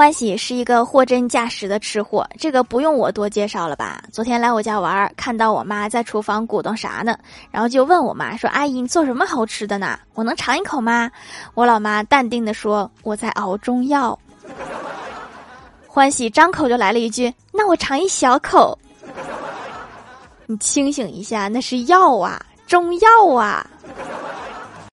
欢喜是一个货真价实的吃货，这个不用我多介绍了吧？昨天来我家玩，看到我妈在厨房鼓捣啥呢，然后就问我妈说：‘阿姨，你做什么好吃的呢？我能尝一口吗？’我老妈淡定地说：‘我在熬中药。’欢喜张口就来了一句：‘那我尝一小口，你清醒一下，那是药啊，中药啊。’